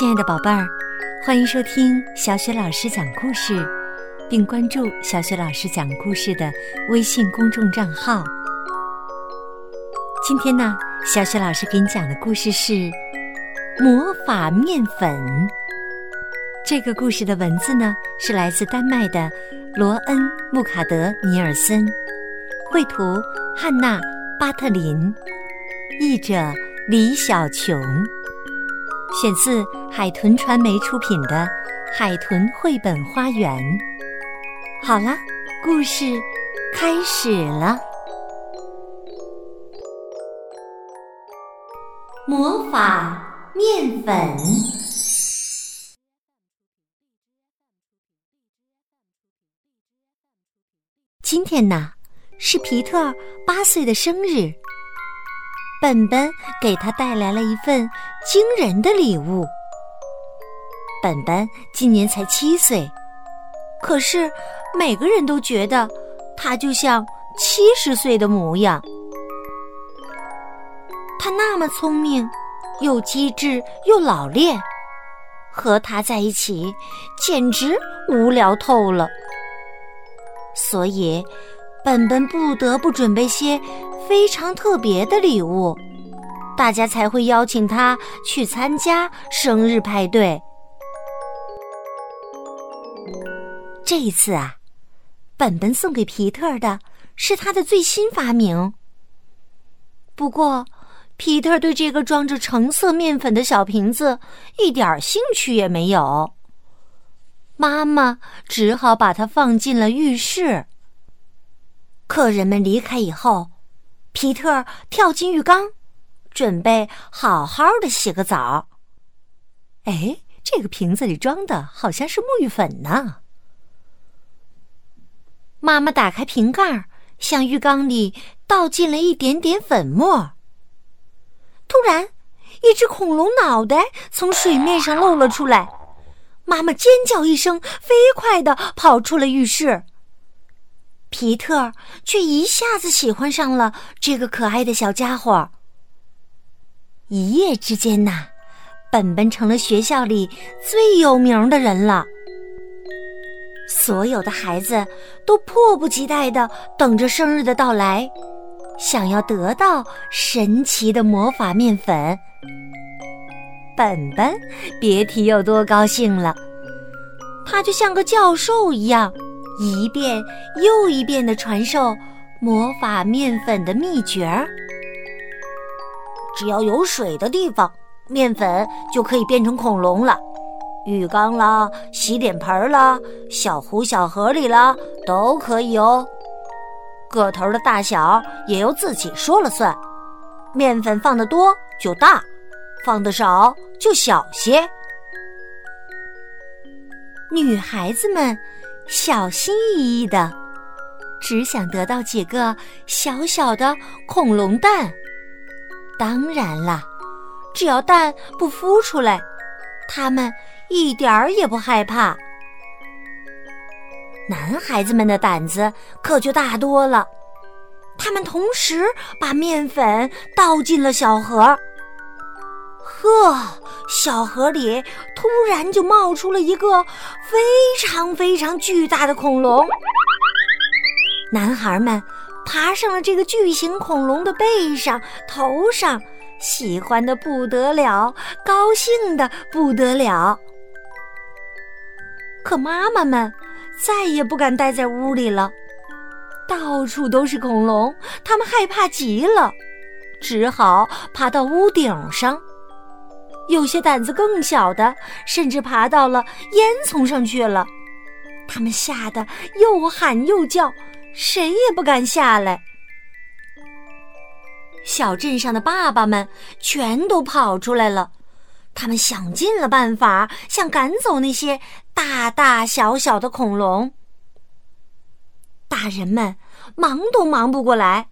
亲爱的宝贝儿，欢迎收听小雪老师讲故事，并关注小雪老师讲故事的微信公众账号。今天呢，小雪老师给你讲的故事是《魔法面粉》。这个故事的文字呢，是来自丹麦的罗恩·穆卡德·尼尔森，绘图汉娜·巴特林，译者李小琼。选自海豚传媒出品的《海豚绘本花园》。好了，故事开始了。魔法面粉。今天呢，是皮特八岁的生日。本本给他带来了一份惊人的礼物。本本今年才七岁，可是每个人都觉得他就像七十岁的模样。他那么聪明，又机智又老练，和他在一起简直无聊透了。所以，本本不得不准备些。非常特别的礼物，大家才会邀请他去参加生日派对。这一次啊，本本送给皮特的是他的最新发明。不过，皮特对这个装着橙色面粉的小瓶子一点兴趣也没有。妈妈只好把它放进了浴室。客人们离开以后。皮特跳进浴缸，准备好好的洗个澡。哎，这个瓶子里装的好像是沐浴粉呢。妈妈打开瓶盖，向浴缸里倒进了一点点粉末。突然，一只恐龙脑袋从水面上露了出来。妈妈尖叫一声，飞快的跑出了浴室。皮特却一下子喜欢上了这个可爱的小家伙。一夜之间呐，本本成了学校里最有名的人了。所有的孩子都迫不及待的等着生日的到来，想要得到神奇的魔法面粉。本本别提有多高兴了，他就像个教授一样。一遍又一遍的传授魔法面粉的秘诀儿。只要有水的地方，面粉就可以变成恐龙了。浴缸啦、洗脸盆啦、小壶小盒里啦，都可以哦。个头的大小也由自己说了算。面粉放的多就大，放的少就小些。女孩子们。小心翼翼的，只想得到几个小小的恐龙蛋。当然啦，只要蛋不孵出来，他们一点儿也不害怕。男孩子们的胆子可就大多了，他们同时把面粉倒进了小盒。呵，小河里突然就冒出了一个非常非常巨大的恐龙。男孩们爬上了这个巨型恐龙的背上、头上，喜欢的不得了，高兴的不得了。可妈妈们再也不敢待在屋里了，到处都是恐龙，他们害怕极了，只好爬到屋顶上。有些胆子更小的，甚至爬到了烟囱上去了。他们吓得又喊又叫，谁也不敢下来。小镇上的爸爸们全都跑出来了，他们想尽了办法，想赶走那些大大小小的恐龙。大人们忙都忙不过来，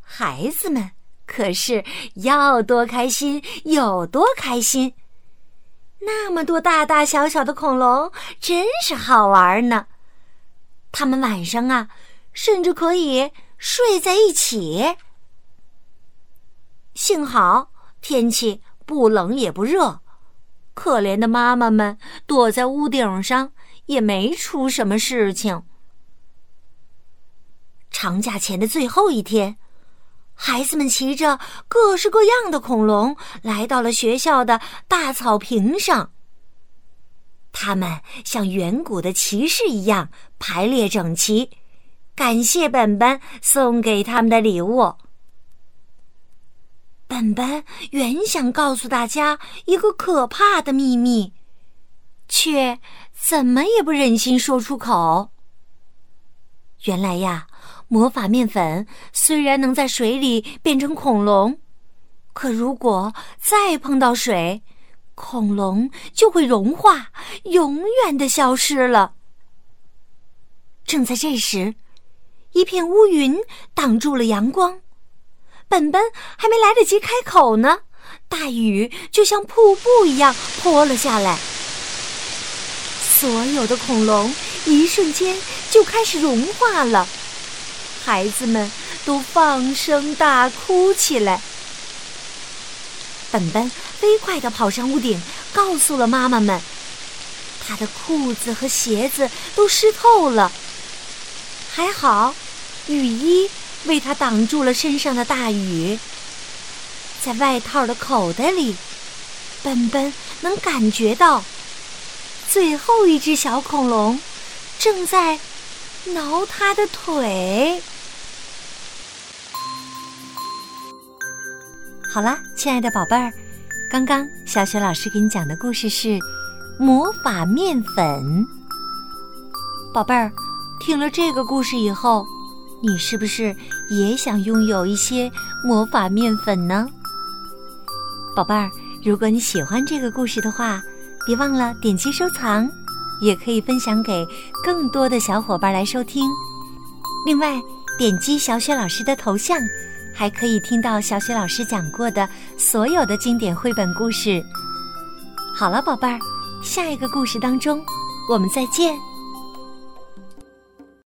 孩子们。可是要多开心有多开心，那么多大大小小的恐龙真是好玩呢。他们晚上啊，甚至可以睡在一起。幸好天气不冷也不热，可怜的妈妈们躲在屋顶上，也没出什么事情。长假前的最后一天，孩子们骑着各式各样的恐龙来到了学校的大草坪上。他们像远古的骑士一样排列整齐，感谢本本送给他们的礼物。本本原想告诉大家一个可怕的秘密，却怎么也不忍心说出口。原来呀，魔法面粉虽然能在水里变成恐龙，可如果再碰到水，恐龙就会融化，永远的消失了。正在这时，一片乌云挡住了阳光。本本还没来得及开口呢，大雨就像瀑布一样泼了下来。所有的恐龙一瞬间就开始融化了，孩子们都放声大哭起来。本本飞快地跑上屋顶，告诉了妈妈们，他的裤子和鞋子都湿透了，还好，雨衣。为他挡住了身上的大雨，在外套的口袋里，本本能感觉到最后一只小恐龙正在挠他的腿。好了，亲爱的宝贝儿，刚刚小雪老师给你讲的故事是《魔法面粉》。宝贝儿，听了这个故事以后。你是不是也想拥有一些魔法面粉呢，宝贝儿？如果你喜欢这个故事的话，别忘了点击收藏，也可以分享给更多的小伙伴来收听。另外，点击小雪老师的头像，还可以听到小雪老师讲过的所有的经典绘本故事。好了，宝贝儿，下一个故事当中，我们再见。